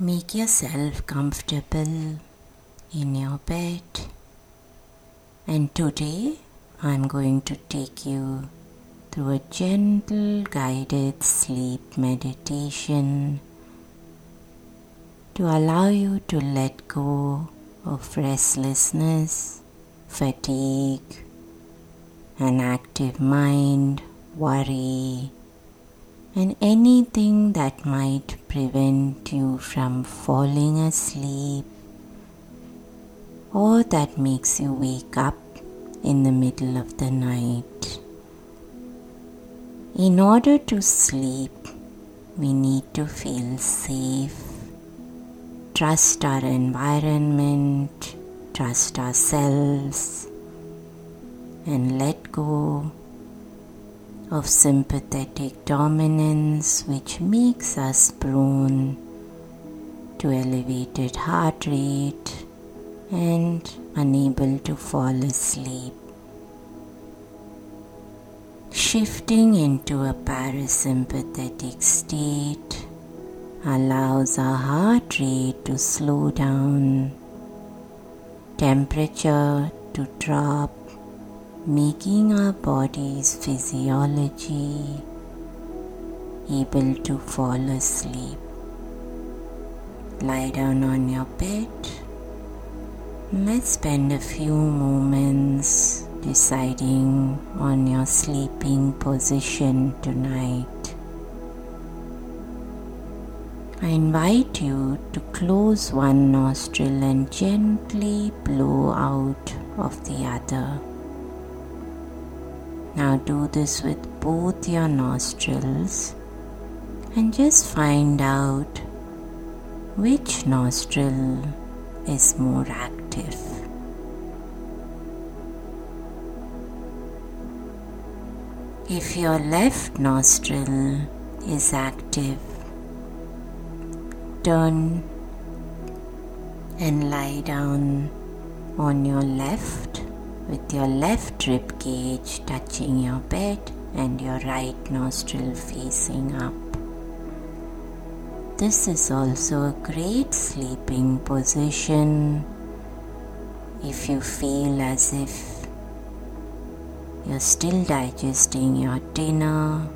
Make yourself comfortable in your bed. And today I'm going to take you through a gentle guided sleep meditation to allow you to let go of restlessness, fatigue, an active mind, worry, and anything that might prevent you from falling asleep or that makes you wake up in the middle of the night. In order to sleep, we need to feel safe, trust our environment, trust ourselves, and let go of sympathetic dominance, which makes us prone to elevated heart rate and unable to fall asleep. Shifting into a parasympathetic state allows our heart rate to slow down, temperature to drop, making our body's physiology able to fall asleep. Lie down on your bed. Let's spend a few moments deciding on your sleeping position tonight. I invite you to close one nostril and gently blow out of the other. Now do this with both your nostrils and just find out which nostril is more active. If your left nostril is active, turn and lie down on your left with your left rib cage touching your bed and your right nostril facing up. This is also a great sleeping position if you feel as if you're still digesting your dinner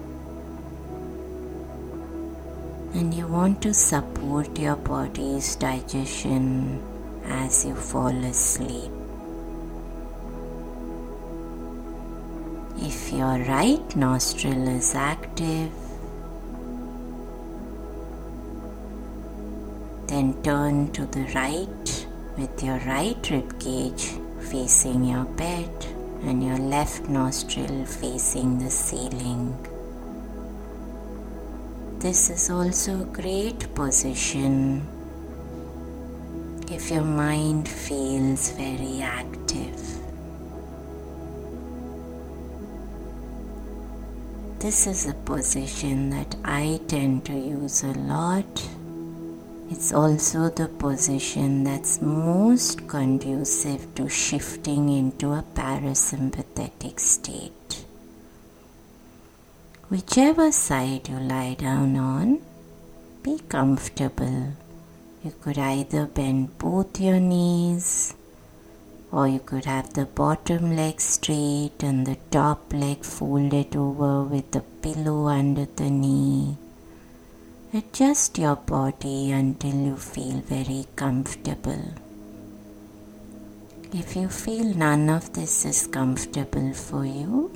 and you want to support your body's digestion as you fall asleep. If your right nostril is active, then turn to the right with your right rib cage facing your bed and your left nostril facing the ceiling. This is also a great position if your mind feels very active. This is a position that I tend to use a lot. It's also the position that's most conducive to shifting into a parasympathetic state. Whichever side you lie down on, be comfortable. You could either bend both your knees or you could have the bottom leg straight and the top leg folded over with the pillow under the knee. Adjust your body until you feel very comfortable. If you feel none of this is comfortable for you,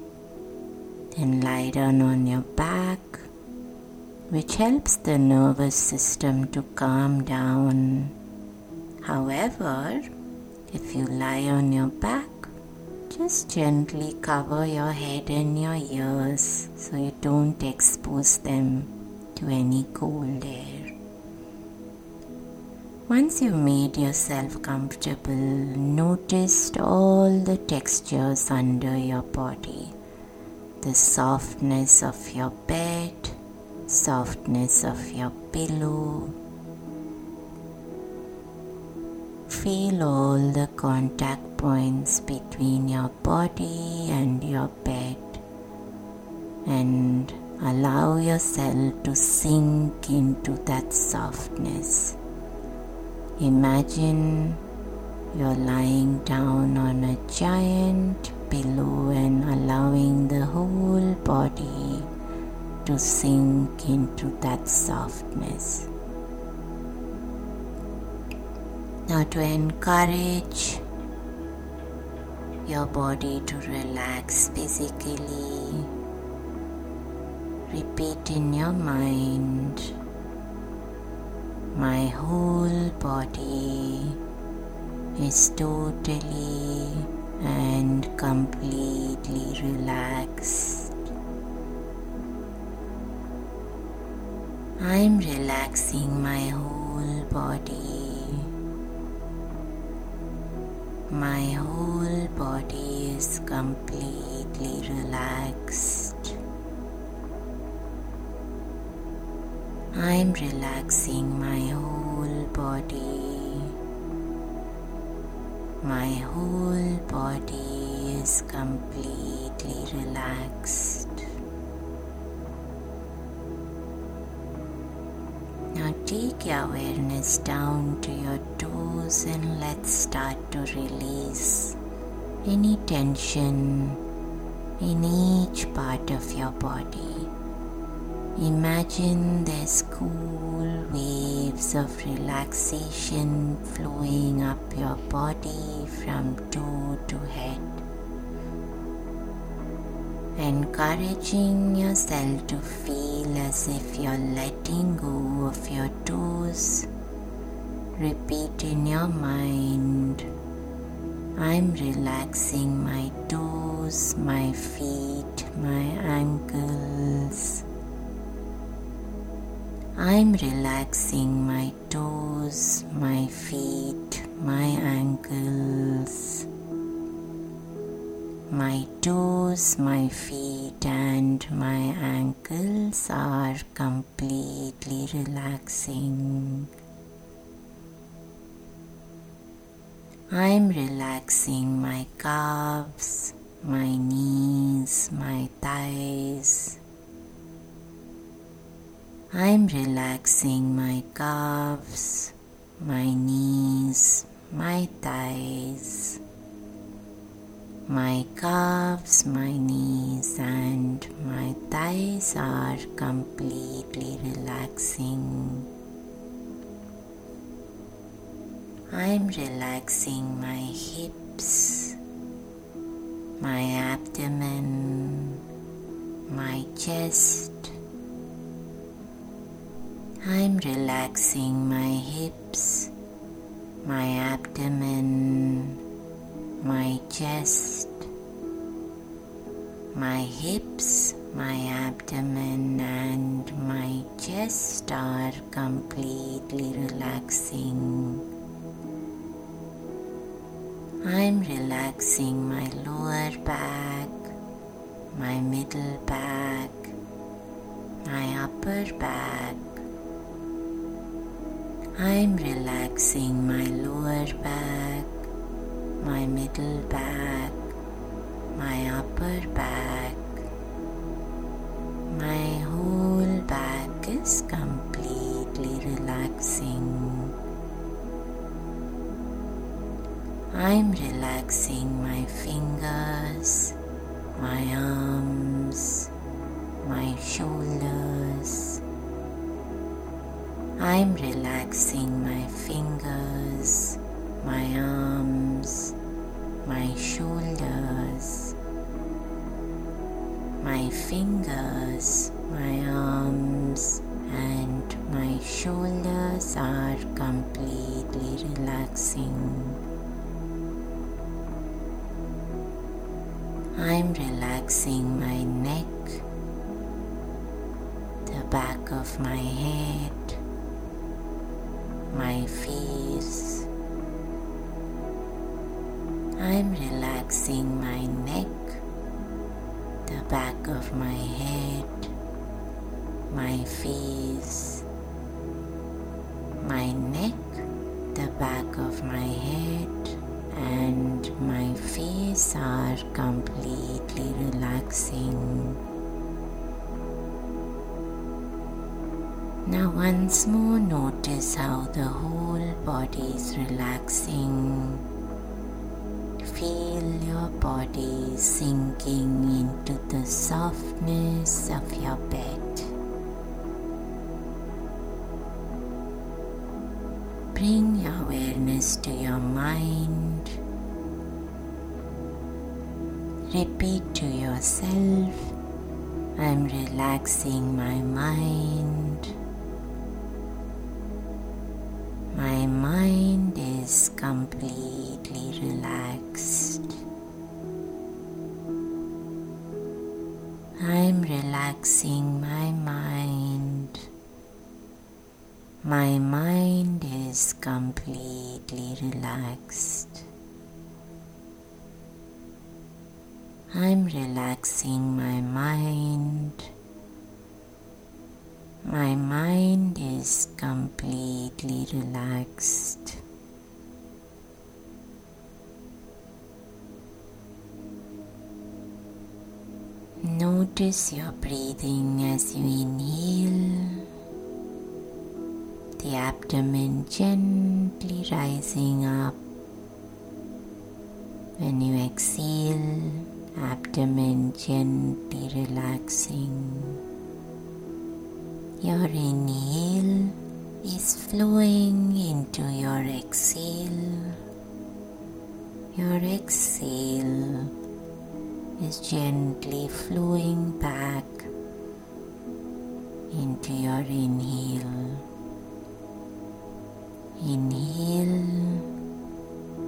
then lie down on your back, which helps the nervous system to calm down. However, if you lie on your back, just gently cover your head and your ears so you don't expose them to any cold air. Once you've made yourself comfortable, notice all the textures under your body the softness of your bed, softness of your pillow. Feel all the contact points between your body and your bed and allow yourself to sink into that softness. Imagine you're lying down on a giant pillow and allowing the whole body to sink into that softness. Now, to encourage your body to relax physically, repeat in your mind my whole body is totally and completely relaxed. I'm relaxing my whole body. My whole body is completely relaxed. I'm relaxing my whole body. My whole body is completely relaxed. Your awareness down to your toes and let's start to release any tension in each part of your body. Imagine there's cool waves of relaxation flowing up your body from toe to head. Encouraging yourself to feel as if you're letting go of your toes. Repeat in your mind I'm relaxing my toes, my feet, my ankles. I'm relaxing my toes, my feet, my ankles. My toes, my feet, and my ankles are completely relaxing. I'm relaxing my calves, my knees, my thighs. I'm relaxing my calves, my knees, my thighs, my calves, my knees, and my thighs are completely relaxing. I'm relaxing my hips, my abdomen, my chest I'm relaxing my hips, my abdomen, my chest, my hips, my abdomen, and my chest are completely relaxing. I'm relaxing my lower back, my middle back, my upper back I'm relaxing my lower back, my middle back, my upper back. My whole back is completely relaxing. I'm relaxing my fingers, my arms, my shoulders I'm relaxing my fingers, my arms, my shoulders, my fingers, my arms, and my shoulders are completely relaxing. I'm relaxing my neck, the back of my head my face. I'm relaxing my neck, the back of my head, my face, my neck, the back of my head, and my face are completely relaxing. Now, once more, notice how the whole body is relaxing. Feel your body sinking into the softness of your bed. Bring your awareness to your mind. Repeat to yourself, I'm relaxing my mind. My mind is completely relaxed. I'm relaxing my mind. My mind is completely relaxed. I'm relaxing my mind. My mind is completely relaxed. Notice your breathing as you inhale the abdomen gently rising up. When you exhale, abdomen gently relaxing. Your inhale is flowing into your exhale. Your exhale is gently flowing back into your inhale. Inhale,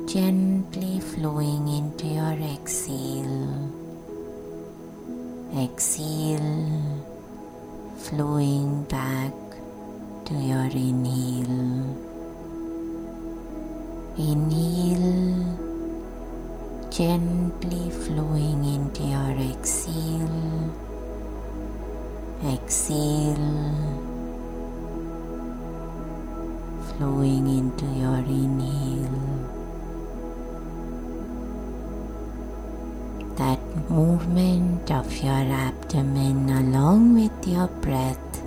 gently flowing into your exhale. Exhale, flowing back to your inhale. Inhale, gently flowing into your exhale. Exhale flowing into your inhale. That movement of your abdomen along with your breath,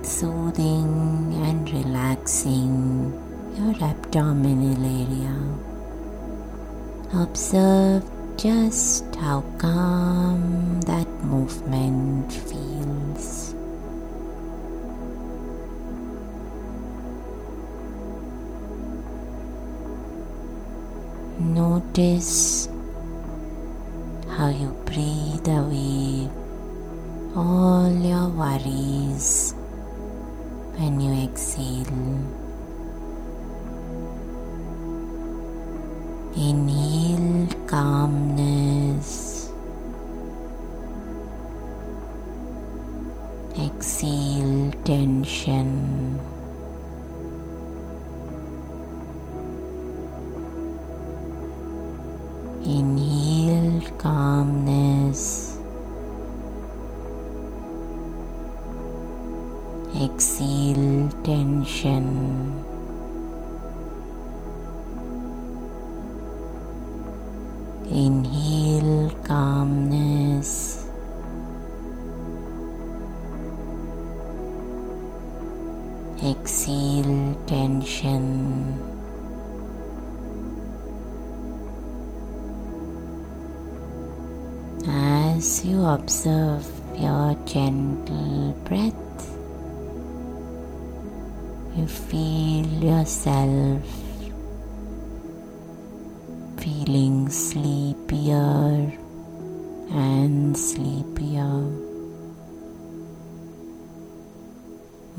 soothing and relaxing your abdominal area. Observe just how calm that movement feels. Notice how you breathe away all your worries when you exhale. Inhale calmness. Exhale tension. Inhale calmness. Exhale tension. You feel yourself feeling sleepier and sleepier.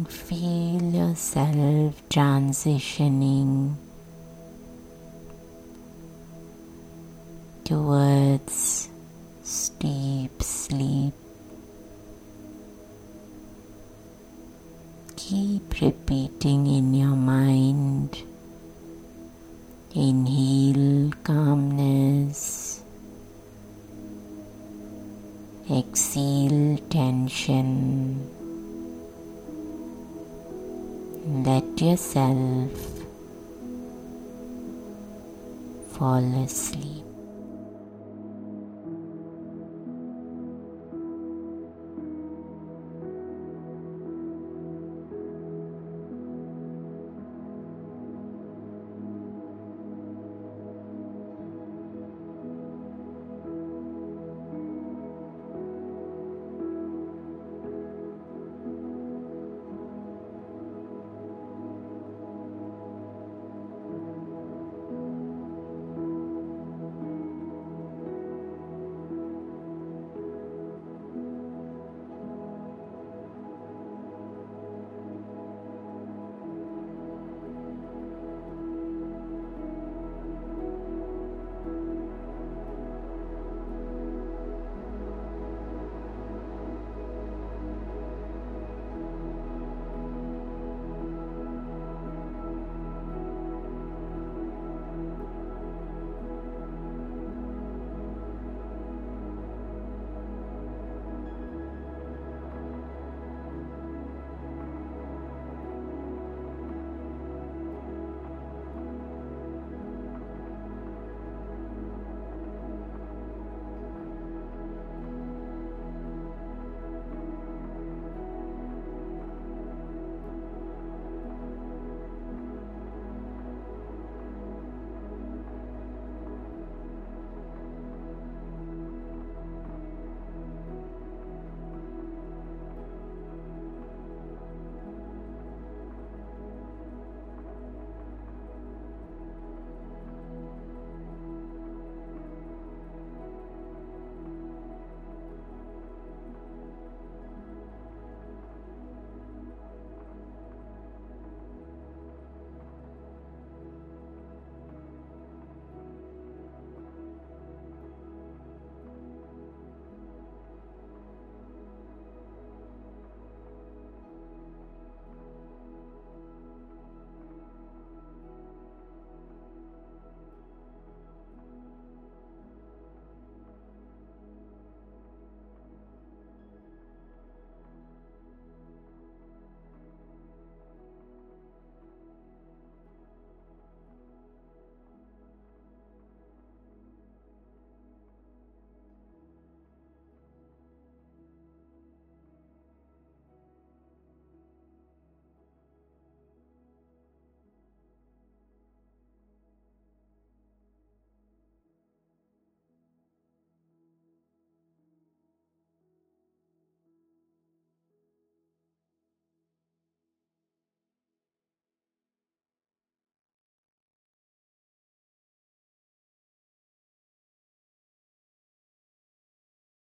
Feel yourself transitioning towards repeating in your mind. Inhale calmness. Exhale tension. Let yourself fall asleep.